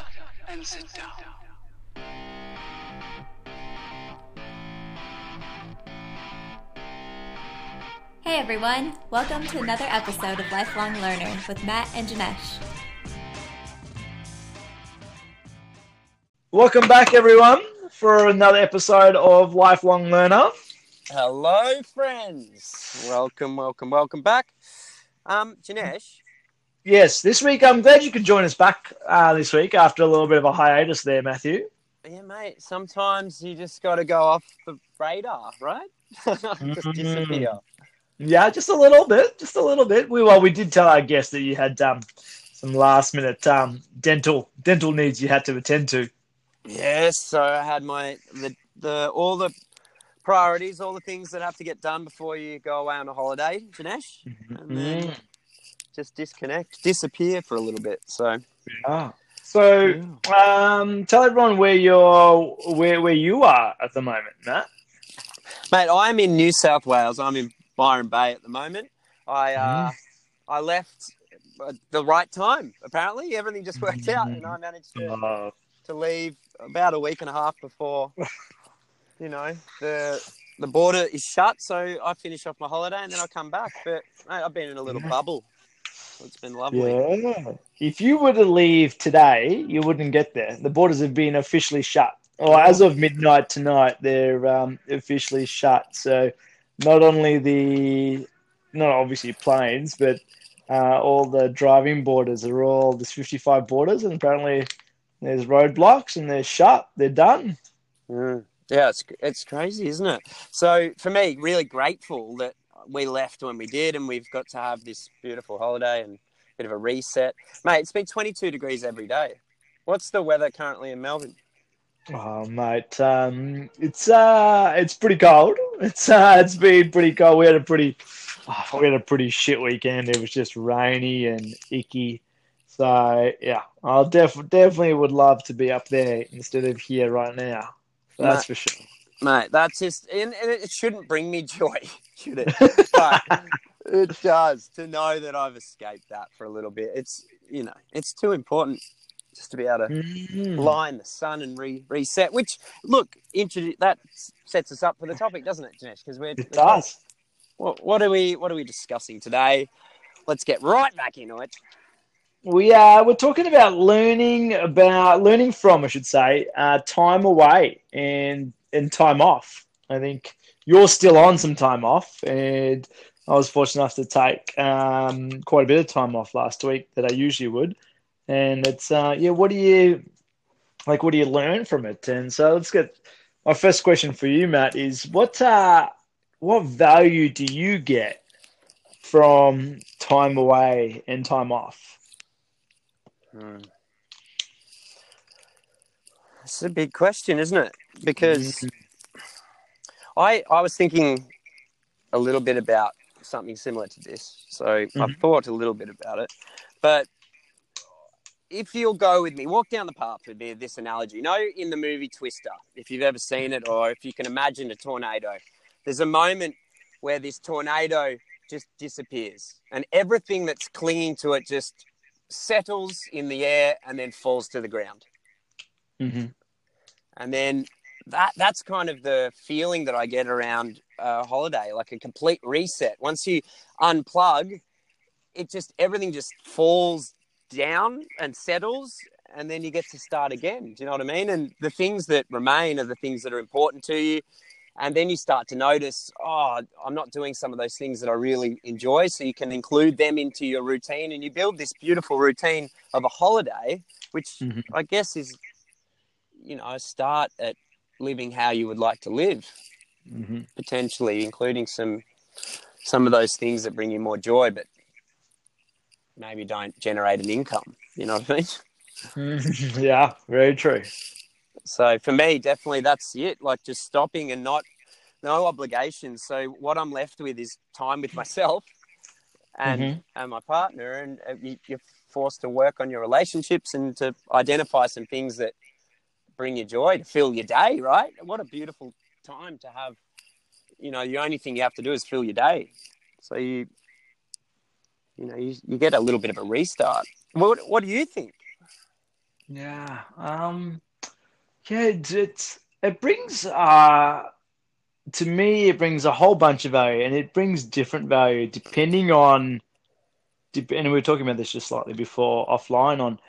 up and sit down. Hey everyone, welcome to another episode of Lifelong Learner with Matt and Janesh. Welcome back, everyone, for another episode of Lifelong Learner. Hello, friends. Welcome, welcome, welcome back. Um, Janesh, Yes, this week I'm glad you could join us back uh, this week after a little bit of a hiatus there, Matthew. yeah, mate. Sometimes you just got to go off the radar, right? just Mhm. disappear. Yeah, just a little bit, just a little bit. We well, we did tell our guests that you had um, some last minute um, dental dental needs you had to attend to. Yes. So I had my the the all the priorities, all the things that have to get done before you go away on a holiday, Janesh, and then Mm. Just disconnect, disappear for a little bit. So Yeah. So, um, tell everyone where you're, where where you are at the moment, Matt. Mate, I'm in New South Wales. I'm in Byron Bay at the moment. I uh, I left at the right time. Apparently, everything just worked out, and I managed to, Oh, to leave about a week and a half before, you know, the the border is shut. So I finish off my holiday and then I come back. But mate, I've been in a little Yeah. bubble. It's been lovely. Yeah. If you were to leave today, you wouldn't get there. The borders have been officially shut. Or as of midnight tonight, they're um, officially shut. So not only the, not obviously planes, but uh, all the driving borders are all there's 55 borders, and apparently there's roadblocks and they're shut. They're done. Mm. Yeah, it's it's crazy, isn't it? So for me, really grateful that we left when we did, and we've got to have this beautiful holiday and a bit of a reset. Mate, it's been 22 degrees every day. What's the weather currently in Melbourne? Oh, mate, um, it's uh, it's pretty cold. It's uh, it's been pretty cold. We had a pretty, oh, we had a pretty shit weekend. It was just rainy and icky. So yeah, I'll def- definitely would love to be up there instead of here right now. That's for sure. Mate, that's just, and, and it shouldn't bring me joy, should it? But it does to know that I've escaped that for a little bit. It's you know, it's too important just to be able to Mm. lie in the sun and re- reset. Which look, introdu- that sets us up for the topic, doesn't it, Janesh? Because we're It does. What, what are we What are we discussing today? Let's get right back into it. We are we're talking about learning about learning from, I should say, uh, time away and and time off. I think you're still on some time off, and I was fortunate enough to take um, quite a bit of time off last week that I usually would. And it's uh, yeah, what do you like? What do you learn from it? And so let's get my first question for you, Matt. Is what uh, what value do you get from time away and time off? Hmm. It's a big question, isn't it? Because I I was thinking a little bit about something similar to this. So I've Mhm. thought a little bit about it. But if you'll go with me, walk down the path with me, this analogy. You know, in the movie Twister, if you've ever seen it or if you can imagine a tornado, there's a moment where this tornado just disappears and everything that's clinging to it just settles in the air and then falls to the ground. Mm-hmm. And then that that's kind of the feeling that I get around a holiday, like a complete reset. Once you unplug, it just everything just falls down and settles and then you get to start again. Do you know what I mean? And the things that remain are the things that are important to you. And then you start to notice, oh, I'm not doing some of those things that I really enjoy. So you can include them into your routine and you build this beautiful routine of a holiday, which Mhm. I guess is, you know, start at living how you would like to live, Mm-hmm. potentially including some some of those things that bring you more joy, but maybe don't generate an income. You know what I mean? yeah, very true. So for me, definitely that's it. Like just stopping and not no obligations. So what I'm left with is time with myself and Mhm. and my partner, and uh, you, you're forced to work on your relationships and to identify some things that bring you joy to fill your day. Right? What a beautiful time to have. You know, the only thing you have to do is fill your day. So you, you know, you, you get a little bit of a restart. What What do you think? Yeah. Um. Yeah. It, it's it brings uh to me it brings a whole bunch of value, and it brings different value depending on. And we were talking about this just slightly before offline on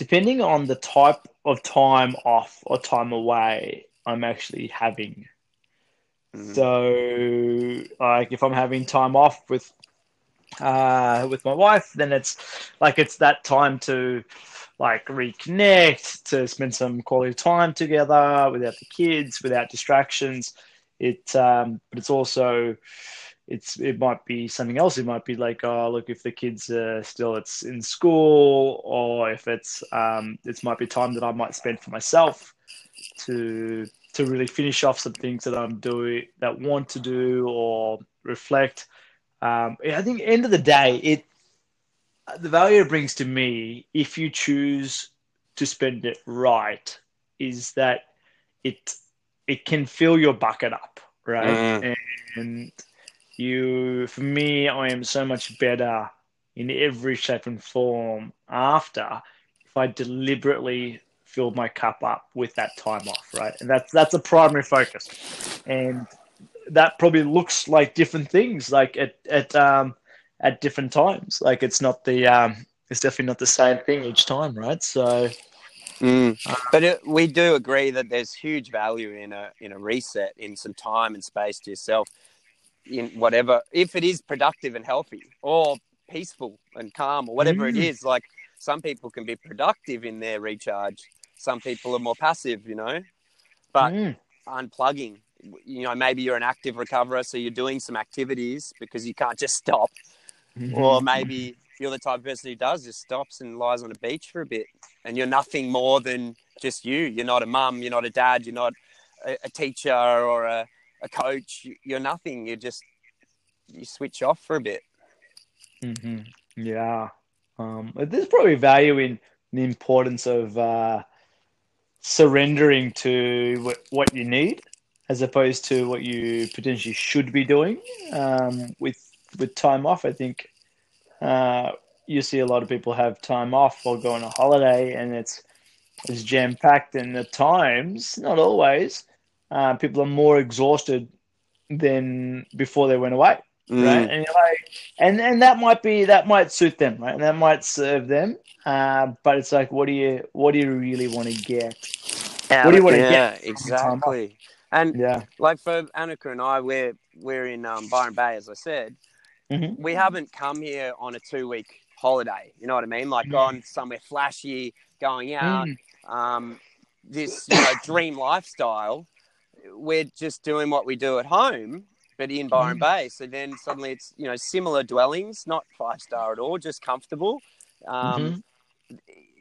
depending on the type of time off or time away I'm actually having. Mhm. So, like, if I'm having time off with uh, with my wife, then it's like it's that time to like reconnect, to spend some quality time together without the kids, without distractions. It, um, but it's also it's it might be something else. It might be like, oh, look, if the kids are still it's in school, or if it's um, it might be time that I might spend for myself to to really finish off some things that I'm doing that want to do or reflect. Um, I think end of the day, it the value it brings to me, if you choose to spend it right, is that it it can fill your bucket up, right? Mm. And you, for me, I am so much better in every shape and form after if I deliberately fill my cup up with that time off, right? And that's that's a primary focus, and that probably looks like different things, like at at um, at different times. Like it's not the um, it's definitely not the same thing each time, right? So Mm. But it, we do agree that there's huge value in a in a reset, in some time and space to yourself, in whatever, if it is productive and healthy, or peaceful and calm, or whatever it Mm. is. Like some people can be productive in their recharge, some people are more passive, you know. But Mm. unplugging, you know, maybe you're an active recoverer, so you're doing some activities because you can't just stop, or maybe you're the type of person who does just stops and lies on a beach for a bit and you're nothing more than just you you're not a mum you're not a dad you're not a, a teacher or a, a coach you're nothing you just you switch off for a bit hmm Yeah. Um, there's probably value in the importance of uh, surrendering to what, what you need as opposed to what you potentially should be doing um, with with time off. I think uh, you see a lot of people have time off or go on a holiday and it's it's jam packed and at times, not always, uh, people are more exhausted than before they went away Mm. right? And like, and and that might be that might suit them, right? And that might serve them. Uh, but it's like, what do you what do you really want to get? What do you want to yeah, get? exactly and Yeah. like for Annika and I, we're we're in um, Byron Bay, as I said. Mhm. We haven't come here on a two week holiday. You know what I mean? Like Mm. gone somewhere flashy, going out, Mm. um, this you know dream lifestyle. We're just doing what we do at home, but in Byron Mm. Bay. So then suddenly it's you know similar dwellings, not five star at all, just comfortable. Um,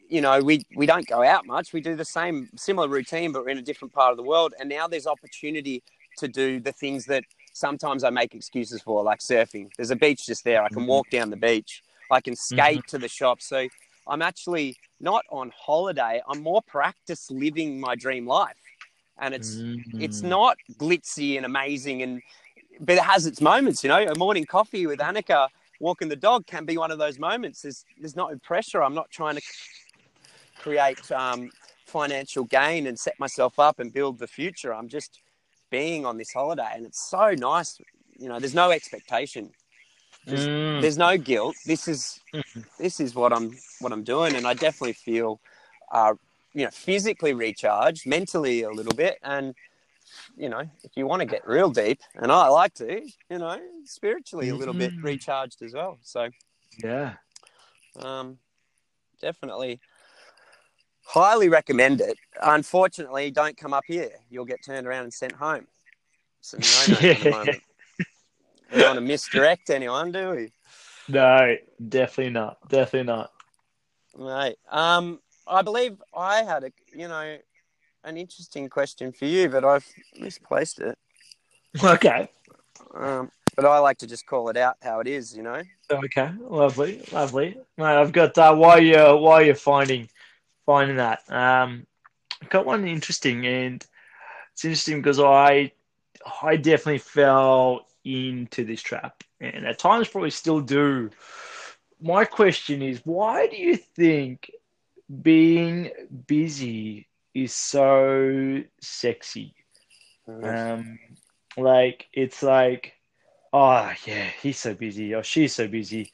you know, we we don't go out much. We do the same similar routine, but we're in a different part of the world. And now there's opportunity to do the things that sometimes I make excuses for, like surfing. There's a beach just there. I can Mhm. walk down the beach. I can skate to the shop. So I'm actually not on holiday. I'm more practice living my dream life. And it's it's Mm. not glitzy and amazing and but it has its moments you know? A morning coffee with annika walking the dog can be one of those moments. There's there's no pressure. I'm not trying to create um, financial gain and set myself up and build the future. I'm just being on this holiday and it's so nice you know? There's no expectation. There's, Mm. there's no guilt. This is this is what i'm what i'm doing and i definitely feel uh, you know physically recharged mentally a little bit and you know if you want to get real deep and i like to you know spiritually a little bit Mhm. recharged as well so Yeah. um definitely highly recommend it unfortunately don't come up here you'll get turned around and sent home so no no moment we don't want to misdirect anyone do we No, definitely not. Definitely not. Right. Um, I believe I had a, you know, an interesting question for you, but I've misplaced it. Okay. Um, but I like to just call it out how it is, you know. Okay. Lovely. Lovely. Mate, I've got uh, while you're while you're finding finding that. Um, I've got one interesting, and it's interesting because I I definitely fell into this trap, and at times probably still do. My question is, why do you think being busy is so sexy. Um, like it's like, oh yeah, he's so busy or she's so busy,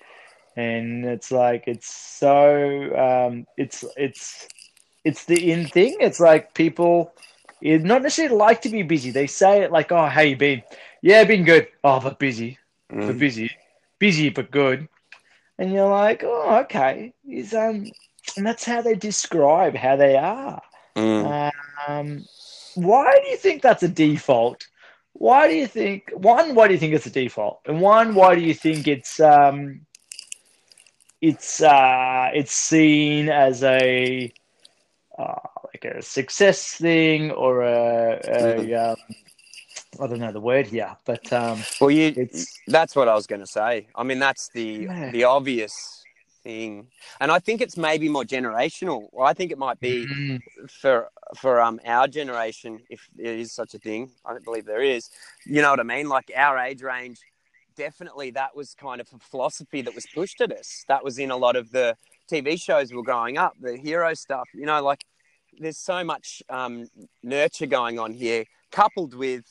and it's like it's so um, it's it's it's the in thing. It's like people, it not necessarily like to be busy. They say it like, oh, how you been? Yeah, been good. Oh, but busy, but Mm. busy, busy but good. And you're like, oh, okay. Is um, and that's how they describe how they are. Mm. Um, why do you think that's a default? Why do you think one? Why do you think it's a default? And one, why do you think it's um, it's uh, it's seen as a uh, like a success thing or a, a um, I don't know the word here, but um, Well, you it's That's what I was going to say. I mean, that's the Yeah. the obvious thing, and I think it's maybe more generational. I think it might be Mm, for for um our generation, if there is such a thing. I don't believe there is. You know what I mean? Like our age range, definitely that was kind of a philosophy that was pushed at us. That was in a lot of the TV shows we were growing up, the hero stuff. You know, like there's so much um, nurture going on here, coupled with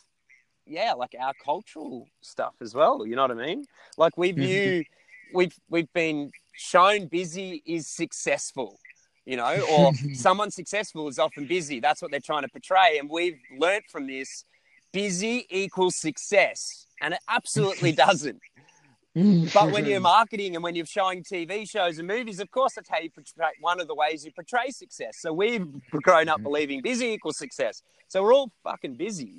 yeah, like our cultural stuff as well. You know what I mean? Like we view, we've we've been shown busy is successful, you know, or someone successful is often busy. That's what they're trying to portray, and we've learnt from this: busy equals success, and it absolutely doesn't. But when you're marketing and when you're showing TV shows and movies, of course, that's how you portray one of the ways you portray success. So we've grown up believing busy equals success. So we're all fucking busy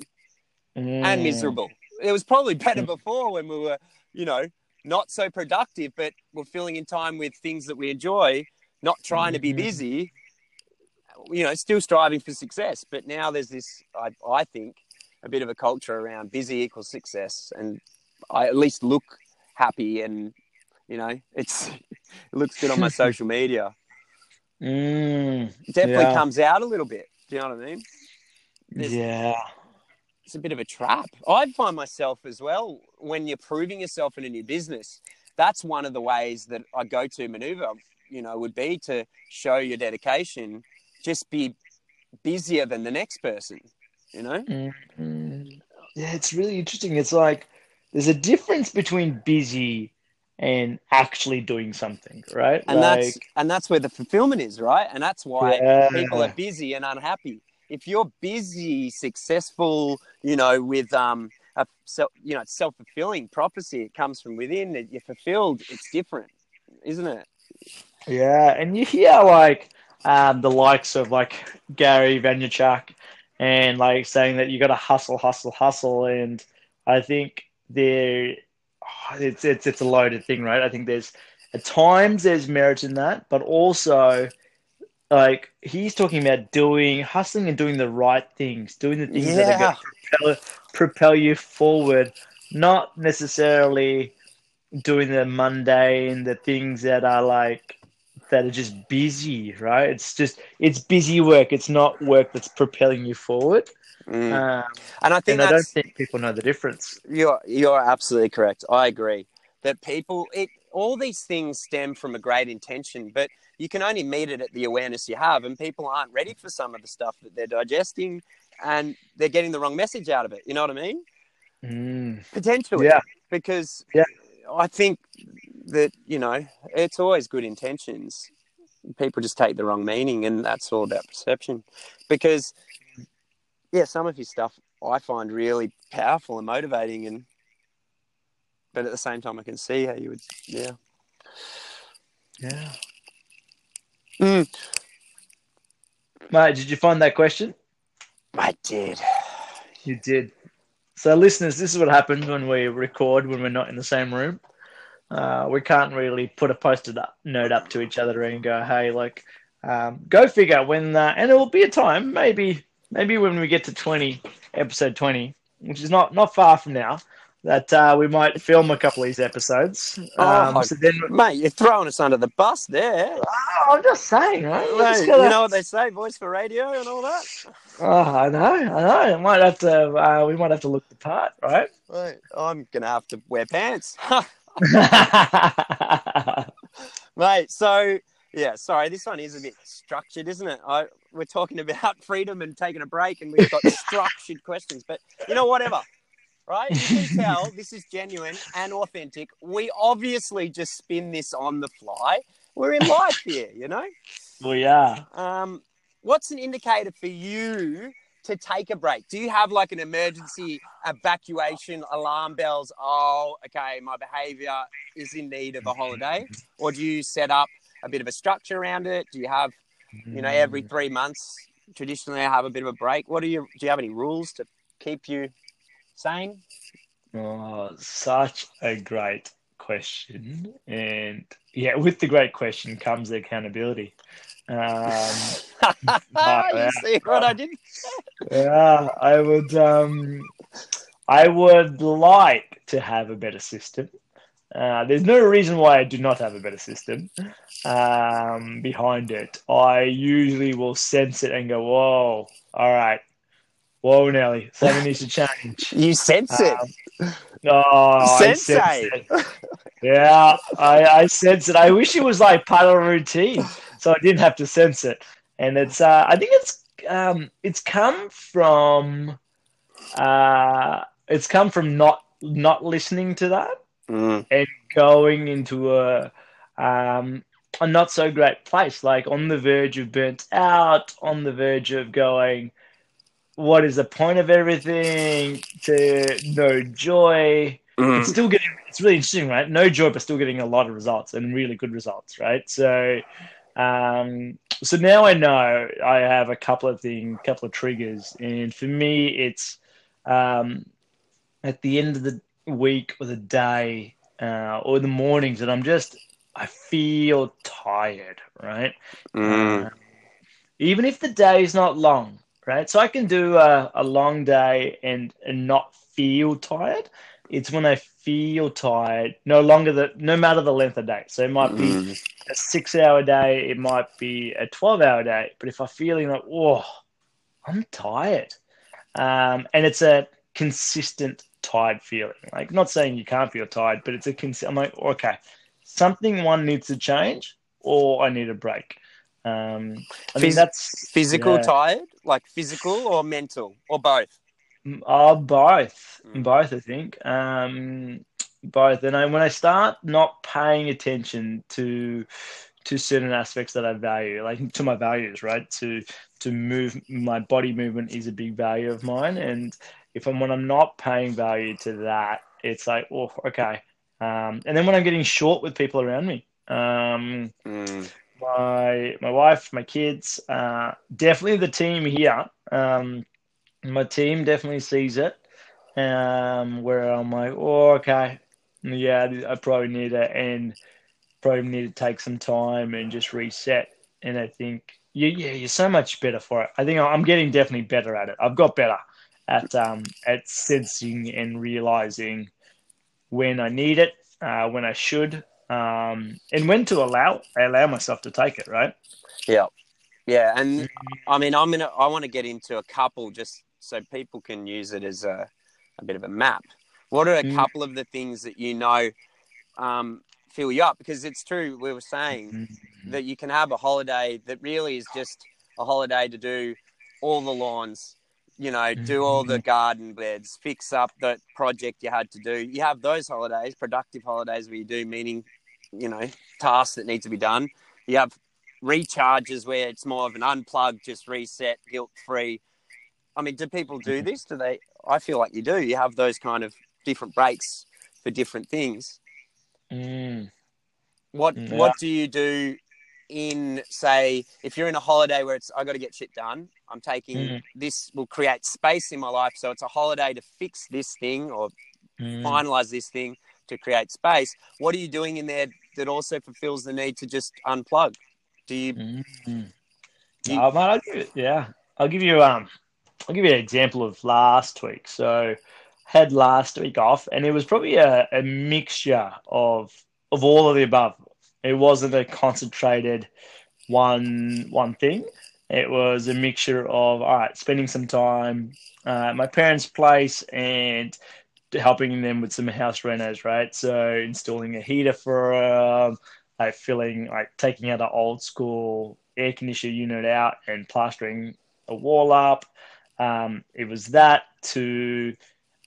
and Mm. miserable. It was probably better before when we were, you know, not so productive, but we're filling in time with things that we enjoy, not trying to be Mhm. busy, you know, still striving for success. But now there's this, I, I think, a bit of a culture around busy equals success. And I at least look happy and, you know, it's, it looks good on my social media. Mm, It definitely Yeah. comes out a little bit. Do you know what I mean? There's- yeah. It's a bit of a trap. I find myself as well when you're proving yourself in a new business. That's one of the ways that I go to maneuver. You know, would be to show your dedication. Just be busier than the next person. You know. Mm, Yeah, it's really interesting. It's like there's a difference between busy and actually doing something, right? And that's and that's where the fulfillment is, right? And that's why Yeah. people are busy and unhappy. If you're busy, successful, you know, with um, a self, you know, self fulfilling prophecy, it comes from within. You're fulfilled. It's different, isn't it? yeah, and you hear like um, the likes of like Gary Vaynerchuk and like saying that you got to hustle, hustle, hustle, and I think there, oh, it's it's it's a loaded thing, right? I think there's at times there's merit in that, but also like he's talking about doing hustling and doing the right things, doing the things that are going to propel, propel you forward, not necessarily doing the mundane, the things that are like that are just busy, right? It's just it's busy work. It's not work that's propelling you forward. Mm. Um, And I think and I don't think people know the difference. you're you're absolutely correct. I agree that people it all these things stem from a great intention, but you can only meet it at the awareness you have, and people aren't ready for some of the stuff that they're digesting, and they're getting the wrong message out of it. You know what I mean? Mm, Potentially, Yeah. Because Yeah. I think that you know it's always good intentions. People just take the wrong meaning, and that's all about perception. Because yeah, some of his stuff I find really powerful and motivating, and but at the same time, I can see how you would, yeah. yeah. Mm. Mate, did you find that question? I did. You did. So, listeners, this is what happens when we record when we're not in the same room. Uh, we can't really put a post-it up, note up to each other and go, "Hey, like, um, go figure when." Uh, and it will be a time, maybe, maybe when we get to twenty, episode twenty, which is not not far from now, that uh, we might film a couple of these episodes. Um, Oh, so then, Mate, you're throwing us under the bus there. oh, I'm just saying, right? Mate, gotta- You know what they say, voice for radio and all that. Oh, I know, I know. Might have to. Uh, we might have to look the part, right? Mate, I'm gonna have to wear pants. Mate, so Yeah, sorry, this one is a bit structured, isn't it? I, we're talking about freedom and taking a break, and we've got structured questions. But you know, whatever, right? You can tell this is genuine and authentic. We obviously just spin this on the fly. We're in life here, you know. We are. Um, what's an indicator for you to take a break? Do you have like an emergency evacuation alarm bells? Oh, okay, my behavior is in need of a holiday, or do you set up a bit of a structure around it? Do you have, you know, every three months traditionally I have a bit of a break? What do you do? You have any rules to keep you sane? Oh, such a great question. And yeah, with the great question comes the accountability. Um, you see what I did? yeah, I would. Um, I would like to have a better system. Uh, there's no reason why I do not have a better system um, behind it. I usually will sense it and go, "Whoa, all right, whoa, Nelly, something needs to change." You sense it. Um, oh, Sensei. I sense it. Yeah, I, I sense it. I wish it was like part of a routine, so I didn't have to sense it. And it's, uh, I think it's, um, it's come from, uh, it's come from not not listening to that Mm. and going into a um, a not so great place, like on the verge of burnt out, on the verge of going, what is the point of everything? To no joy. Mm. It's still getting. It's really interesting, right? No joy, but still getting a lot of results and really good results, right? So, um, so now I know I have a couple of things, couple of triggers, and for me, it's um, at the end of the week or the day uh, or the mornings that I'm just I feel tired, right? Mm. Uh, even if the day is not long, right? So I can do a, a long day and and not feel tired. It's when I feel tired, no longer the no matter the length of day. So it might be Mm. a six hour day, it might be a 12 hour day. But if I'm feeling like, oh, I'm tired, um, and it's a consistent tired feeling, like not saying you can't feel tired, but it's a cons- I'm like, okay, something one needs to change, or I need a break. Um, I mean, that's Physical yeah. tired, like physical or mental or both. Oh, both, Mm. both. I think um, both. And I, when I start not paying attention to to certain aspects that I value, like to my values, right? To to move, my body movement is a big value of mine, and if I'm when I'm not paying value to that, it's like, oh, okay. Um, and then when I'm getting short with people around me, um, Mm. My my wife, my kids, uh, definitely the team here. Um, my team definitely sees it. Um, where I'm like, oh, okay, yeah, I probably need to and probably need to take some time and just reset. And I think, yeah, yeah, you're so much better for it. I think I'm getting definitely better at it. I've got better at um at sensing and realizing when I need it, uh, when I should, um, and when to allow allow myself to take it. Right. Yeah, yeah, and I mean, I'm gonna. I want to get into a couple just so people can use it as a, a bit of a map. What are a Mm. couple of the things that you know um, fill you up? Because it's true. We were saying that you can have a holiday that really is just a holiday to do all the lawns, you know, do all the mm-hmm. garden beds, fix up that project you had to do. You have those holidays, productive holidays where you do meaning, you know, tasks that need to be done. You have recharges where it's more of an unplug, just reset, guilt free. I mean, do people do mm-hmm. this? Do they? I feel like you do. You have those kind of different breaks for different things. Mm. What mm, Yeah. What do you do in say if you're in a holiday where it's I got to get shit done? I'm taking Mm. this will create space in my life, so it's a holiday to fix this thing or Mm. finalize this thing to create space. What are you doing in there that also fulfills the need to just unplug? Do you? Mm. You- Oh, mate, I'll give it, yeah, I'll give you um, I'll give you an example of last week. So, had last week off, and it was probably a, a mixture of of all of the above. It wasn't a concentrated one one thing. It was a mixture of all right, spending some time uh, at my parents' place and helping them with some house renos, right? So installing a heater for um, like filling, like taking out an old school air conditioner unit out and plastering a wall up. Um, it was that to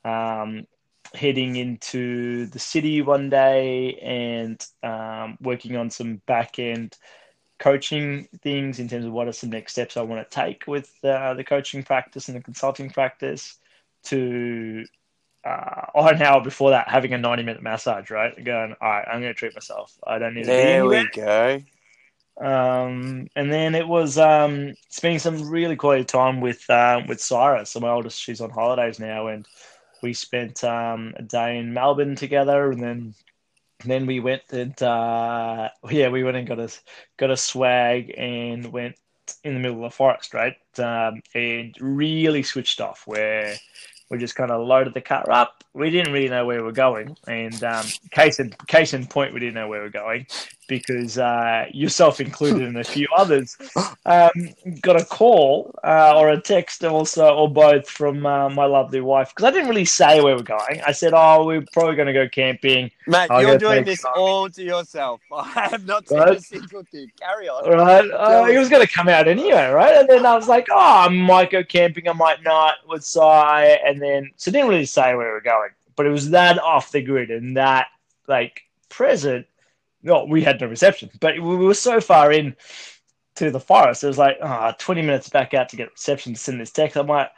um, heading into the city one day and um, working on some back end coaching things in terms of what are some next steps I want to take with uh, the coaching practice and the consulting practice to uh, on an hour before that having a 90 minute massage, right? Going, all right, I'm going to treat myself. I don't need to There we go. Um, and then it was um, spending some really quality time with uh, with Cyrus, so my oldest. She's on holidays now, and we spent um, a day in Melbourne together, and then then we went and uh, yeah, we went and got a got a swag and went in the middle of the forest, right? Um, and really switched off where we just kind of loaded the car up. We didn't really know where we were going, and um, case in case in point, we didn't know where we were going because uh, yourself included and a few others um, got a call uh, or a text also or both from uh, my lovely wife because I didn't really say where we're going. I said, "Oh, we're probably going to go camping." Mate, I'll you're doing this some. all to yourself. I have not said Right. a single thing. Carry on. Right, uh, he was going to come out anyway, right? And then I was like, "Oh, I might go camping, I might not." With Sai, and then so didn't really say where we're going, but it was that off the grid and that like present. No, we had no reception, but we were so far in to the forest. It was like, ah, 20 minutes back out to get reception to send this text. I'm like,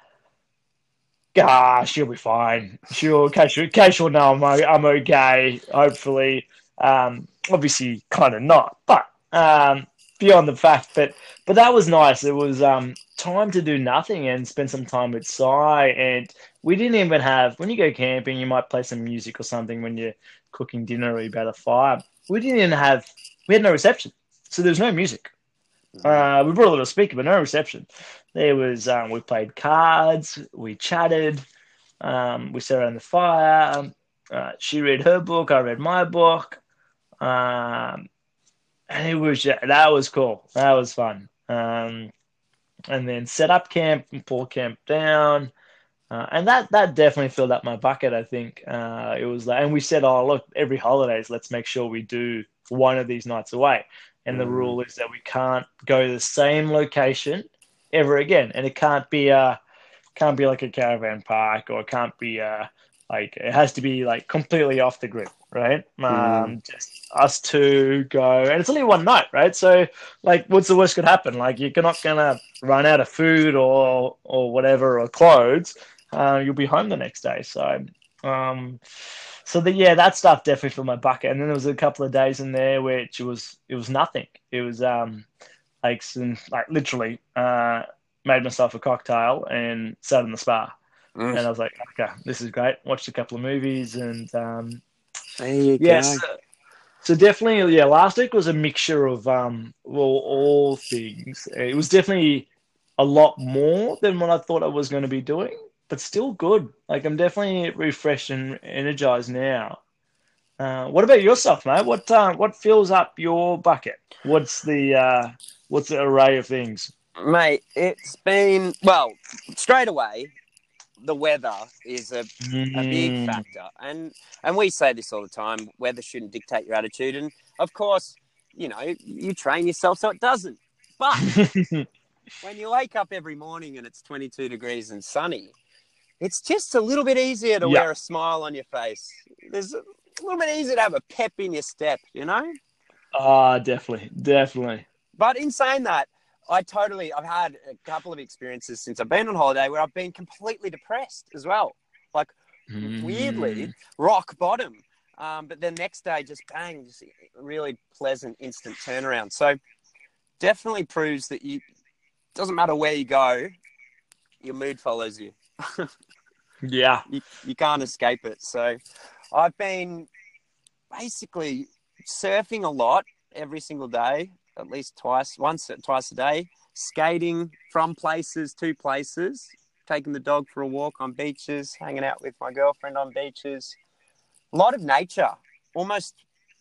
gosh, she'll be fine. She'll, Kay, she'll, Kay, she'll know I'm, I'm okay, hopefully. Um, obviously, kind of not, but um, beyond the fact that, but that was nice. It was um, time to do nothing and spend some time with Sai. And we didn't even have, when you go camping, you might play some music or something when you're cooking dinner or you're about a fire. We didn't even have, we had no reception. So there was no music. Uh, we brought a little speaker, but no reception. There was, um, we played cards, we chatted, um, we sat around the fire. Um, uh, she read her book, I read my book. Um, and it was, that was cool. That was fun. Um, and then set up camp and pull camp down. Uh, and that, that definitely filled up my bucket, I think. Uh, it was like, and we said, oh, look, every holidays, let's make sure we do one of these nights away. And the Mm. rule is that we can't go to the same location ever again. And it can't be a, can't be like a caravan park or it can't be a, like, it has to be like completely off the grid, right? Um, just us two go, and it's only one night, right? So, like, what's the worst could happen? Like, you're not gonna run out of food or or whatever or clothes. Uh, you'll be home the next day. So, um, so the, yeah, that stuff definitely filled my bucket. And then there was a couple of days in there which it was it was nothing. It was um like some like literally uh made myself a cocktail and sat in the spa. Mm. And I was like, okay, this is great. Watched a couple of movies and um Yes. go. So definitely, yeah. Last week was a mixture of um, well, all things. It was definitely a lot more than what I thought I was going to be doing, but still good. Like I'm definitely refreshed and energized now. Uh, what about yourself, mate? What uh, what fills up your bucket? What's the uh, what's the array of things? Mate, it's been well, straight away, the weather is a, a big Mm. factor. And and we say this all the time, weather shouldn't dictate your attitude. And of course, you know, you train yourself so it doesn't. But when you wake up every morning and it's 22 degrees and sunny, it's just a little bit easier to Yeah. wear a smile on your face. There's a little bit easier to have a pep in your step, you know? Ah, definitely, definitely. But in saying that, I totally, I've had a couple of experiences since I've been on holiday where I've been completely depressed as well. Like, weirdly, rock bottom. Um, but the next day, just bang, just really pleasant instant turnaround. So definitely proves that you, doesn't matter where you go, your mood follows you. Yeah. you, you can't escape it. So I've been basically surfing a lot every single day, at least twice, once, twice a day, skating from places to places, taking the dog for a walk on beaches, hanging out with my girlfriend on beaches. A lot of nature, almost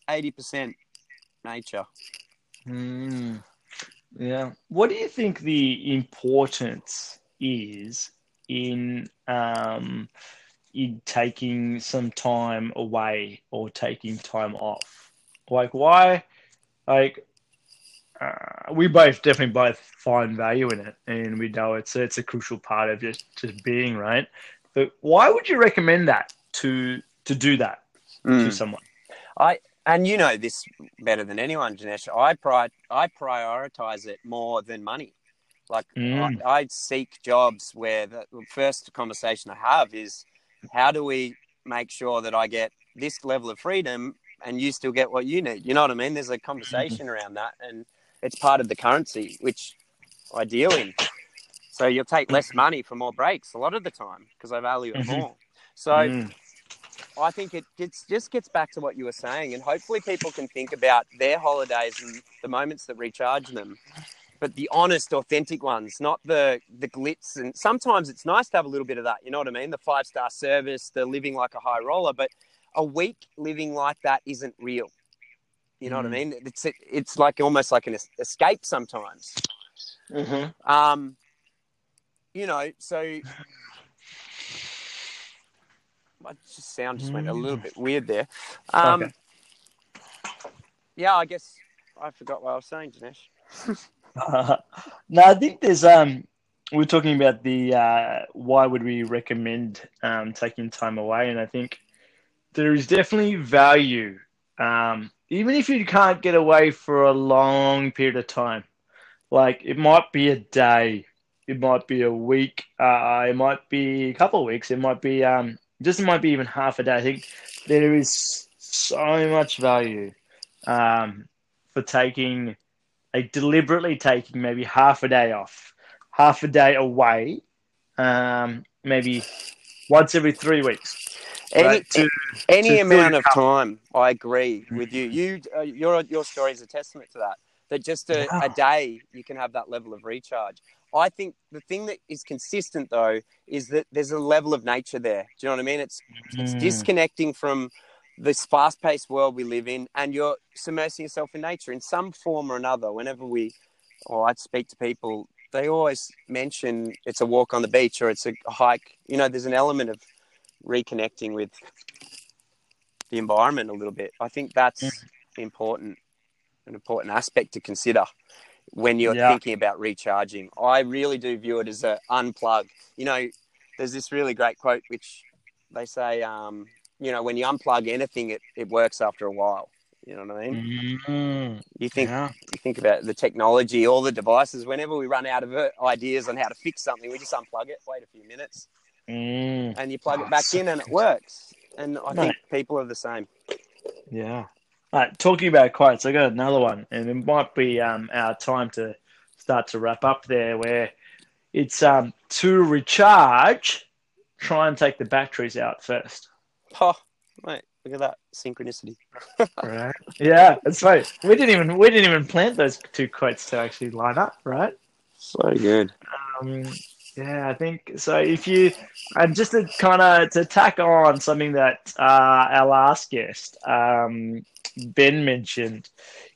80% nature. Mm, yeah. What do you think the importance is in um, in taking some time away or taking time off? Like, why like uh, we both definitely both find value in it, and we know it's it's a crucial part of just just being right. But why would you recommend that to to do that to Mm. someone? I and you know this better than anyone, Janesh. I pri- I prioritize it more than money. Like Mm. I, I seek jobs where the first conversation I have is how do we make sure that I get this level of freedom and you still get what you need. You know what I mean? There's a conversation around that, and it's part of the currency which I deal in. So you'll take less money for more breaks a lot of the time because I value it Mhm. more. So. Mm. I think it gets, just gets back to what you were saying, and hopefully people can think about their holidays and the moments that recharge them, but the honest, authentic ones, not the the glitz. And sometimes it's nice to have a little bit of that. You know what I mean? The five star service, the living like a high roller, but a week living like that isn't real. You know what I Mm. mean? It's it's like almost like an escape sometimes. Mm-hmm. Um, you know, so my just sound just went a little bit weird there. Um, Okay. Yeah, I guess I forgot what I was saying, No, I think there's um we're talking about the uh why would we recommend um taking time away and I think there is definitely value um even if you can't get away for a long period of time. Like it might be a day, it might be a week, uh it might be a couple of weeks, it might be um just it might be even half a day. I think there is so much value um for taking like deliberately taking maybe half a day off, half a day away, um, maybe once every three weeks. Any right, to- any to amount of time, I agree with you. You uh, your your story is a testament to that. That just a, Yeah. a day you can have that level of recharge. I think the thing that is consistent though is that there's a level of nature there. Do you know what I mean? It's it's Mm. disconnecting from this fast-paced world we live in and you're submersing yourself in nature in some form or another. Whenever we or I'd speak to people they always mention it's a walk on the beach or it's a hike. You know there's an element of reconnecting with the environment a little bit. I think that's important an important aspect to consider when you're Yeah. thinking about recharging. I really do view it as a unplug. You know there's this really great quote which they say um, you know when you unplug anything it, it works after a while. You know what i mean? Mm, you think yeah. you think about the technology all the devices. Whenever we run out of ideas on how to fix something we just unplug it wait a few minutes. Mm, and you plug it back in and it works. And i think people are the same. Yeah. All right, talking about quotes, I got another one, and it might be um, our time to start to wrap up there. Where it's um, to recharge, try and take the batteries out first. Oh mate look at that synchronicity Right. Yeah, that's right. We didn't even we didn't even plan those two quotes to actually line up, right? so good Um, yeah, I think so. If you and just to kind of to tack on something that uh, our last guest um, Ben mentioned,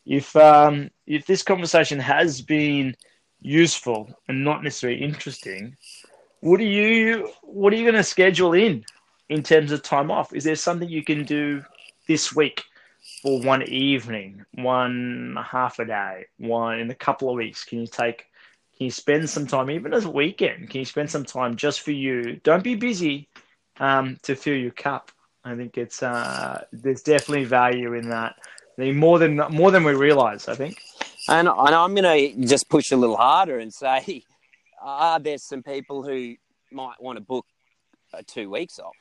if um, if this conversation has been useful and not necessarily interesting, what are you what are you going to schedule in in terms of time off? Is there something you can do this week for one evening, one half a day, one in a couple of weeks? Can you take can you spend some time, even as a weekend? Can you spend some time just for you? Don't be busy um, to fill your cup. I think it's uh, there's definitely value in that. I think more than more than we realize. I think. And, and I'm going to just push a little harder and say, are there some people who might want to book uh, two weeks off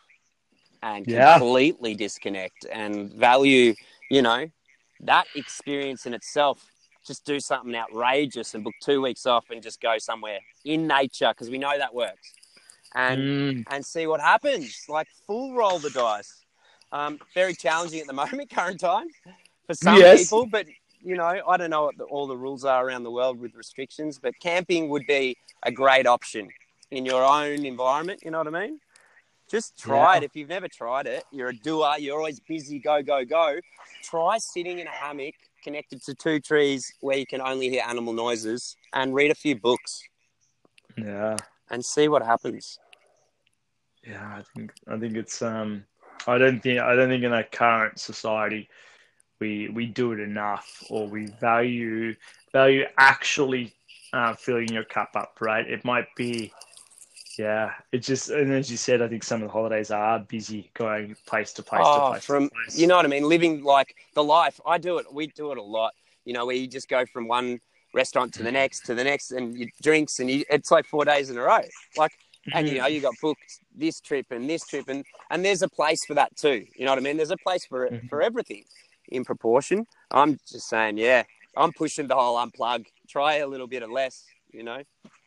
and Yeah. completely disconnect and value, you know, that experience in itself? Just do something outrageous and book two weeks off and just go somewhere in nature because we know that works. And Mm, and see what happens. Like full roll the dice. Um, very challenging at the moment, current time, for some Yes. people. But you know, I don't know what the, all the rules are around the world with restrictions. But camping would be a great option in your own environment. You know what I mean? Just try Yeah. it. If you've never tried it, you're a doer. You're always busy. Go go go. Try sitting in a hammock connected to two trees where you can only hear animal noises and read a few books yeah, and see what happens. yeah. I think I think it's um. I don't think I don't think in our current society we we do it enough, or we value value actually uh, filling your cup up. Right? It might be. Yeah, it just and as you said, I think some of the holidays are busy going place to place to Oh, place. from to place. you know what I mean, living like the life. I do it. We do it a lot. You know, where you just go from one restaurant to the mm. next to the next, and you drinks, and you, it's like four days in a row. Like, and you mm-hmm. know, you got booked this trip and this trip, and and there's a place for that too. You know what I mean? There's a place for it for mm-hmm. everything in proportion. I'm just saying, yeah, I'm pushing the whole unplug. Try a little bit of less. You know,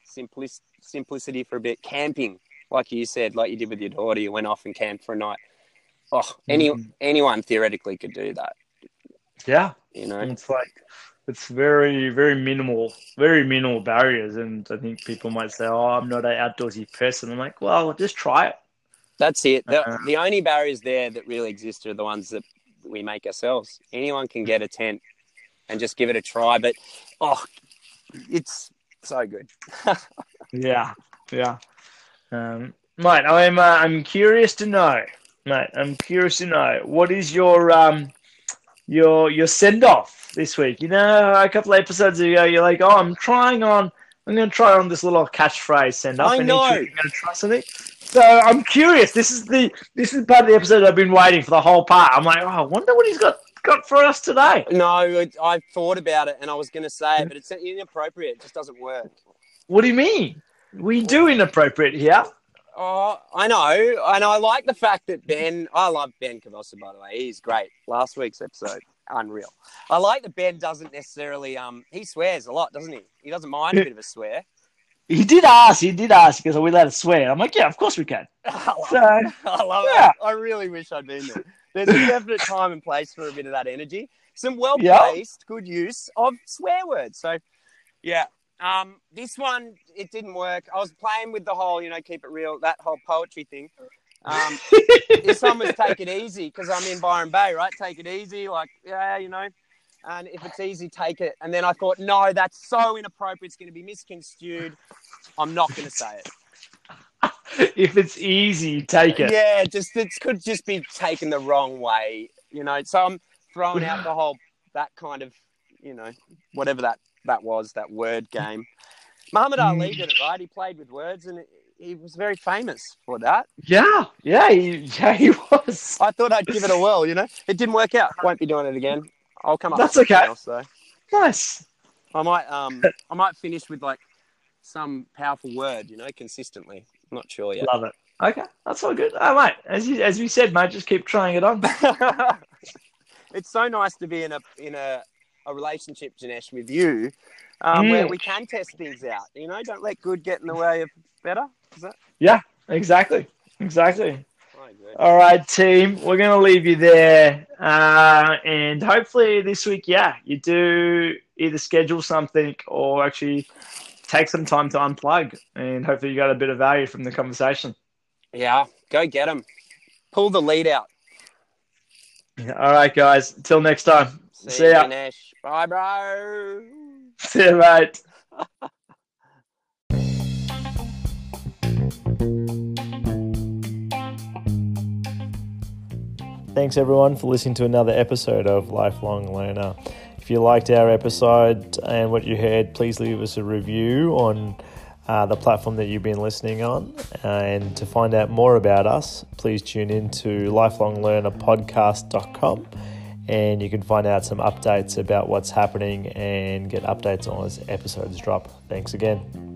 simplic- simplicity for a bit. Camping, like you said, like you did with your daughter, you went off and camped for a night. Oh, any Mhm. anyone theoretically could do that. yeah, You know, it's like it's very very minimal very minimal barriers and i think people might say oh i'm not an outdoorsy person i'm like well just try it that's it. The, Uh-huh. the only barriers there that really exist are the ones that we make ourselves. Anyone can get a tent and just give it a try, but oh, it's so good. yeah yeah um mate i'm uh, i'm curious to know mate i'm curious to know what is your um your your send off this week you know a couple of episodes ago you're like oh i'm trying on i'm going to try on this little catchphrase send off I know. i'm going to try something so i'm curious this is the this is part of the episode i've been waiting for the whole part i'm like oh i wonder what he's got got for us today No, I thought about it and I was going to say it, but it's inappropriate. It just doesn't work. What do you mean we do inappropriate here Oh, I know, and I like the fact that Ben. I love Ben Cavossa, by the way. He's great. Last week's episode, unreal. I like that Ben doesn't necessarily. Um, he swears a lot, doesn't he? He doesn't mind a bit of a swear. he did ask he did ask because we let us swear i'm like yeah of course we can I love, So, it. I love yeah. it. I really wish I'd been there. There's a definite time and place for a bit of that energy. Some well placed, good use of swear words. So, yeah. Um, this one it didn't work. I was playing with the whole, you know, keep it real, that whole poetry thing. Um, this one was take it easy because I'm in Byron Bay, right? Take it easy, like yeah, you know. And if it's easy, take it. And then I thought, no, that's so inappropriate. It's going to be misconstrued. I'm not going to say it. if it's easy, take it. Yeah, just it could just be taken the wrong way, you know. So I'm throwing out the whole that kind of, you know, whatever that that was, that word game. Muhammad Ali did it right. He played with words, and he was very famous for that. Yeah, yeah, he, yeah, he was. I thought I'd give it a whirl, you know. It didn't work out. Won't be doing it again. I'll come up. That's with okay. Else, though. Nice. I might um I might finish with like some powerful word, you know, consistently. I'm not sure yet. Love it. Okay, that's all good. Oh, mate, as you as we said, mate, just keep trying it on. it's so nice to be in a in a, a relationship, Janesh, with you, um, Mm. where we can test things out. You know, don't let good get in the way of better. Is that? Yeah, exactly, exactly. All right, team, we're gonna leave you there, uh, and hopefully this week, yeah, you do either schedule something or actually take some time to unplug, and hopefully you got a bit of value from the conversation. Yeah, go get them. Pull the lead out. All right, guys. Till next time. See, See you, ya. Janesh. Bye, bro. See you, mate. Thanks everyone for listening to another episode of Lifelong Learner. If you liked our episode and what you heard, please leave us a review on uh, the platform that you've been listening on. And to find out more about us, please tune in to lifelonglearnerpodcast.com and you can find out some updates about what's happening and get updates on as episodes drop. Thanks again.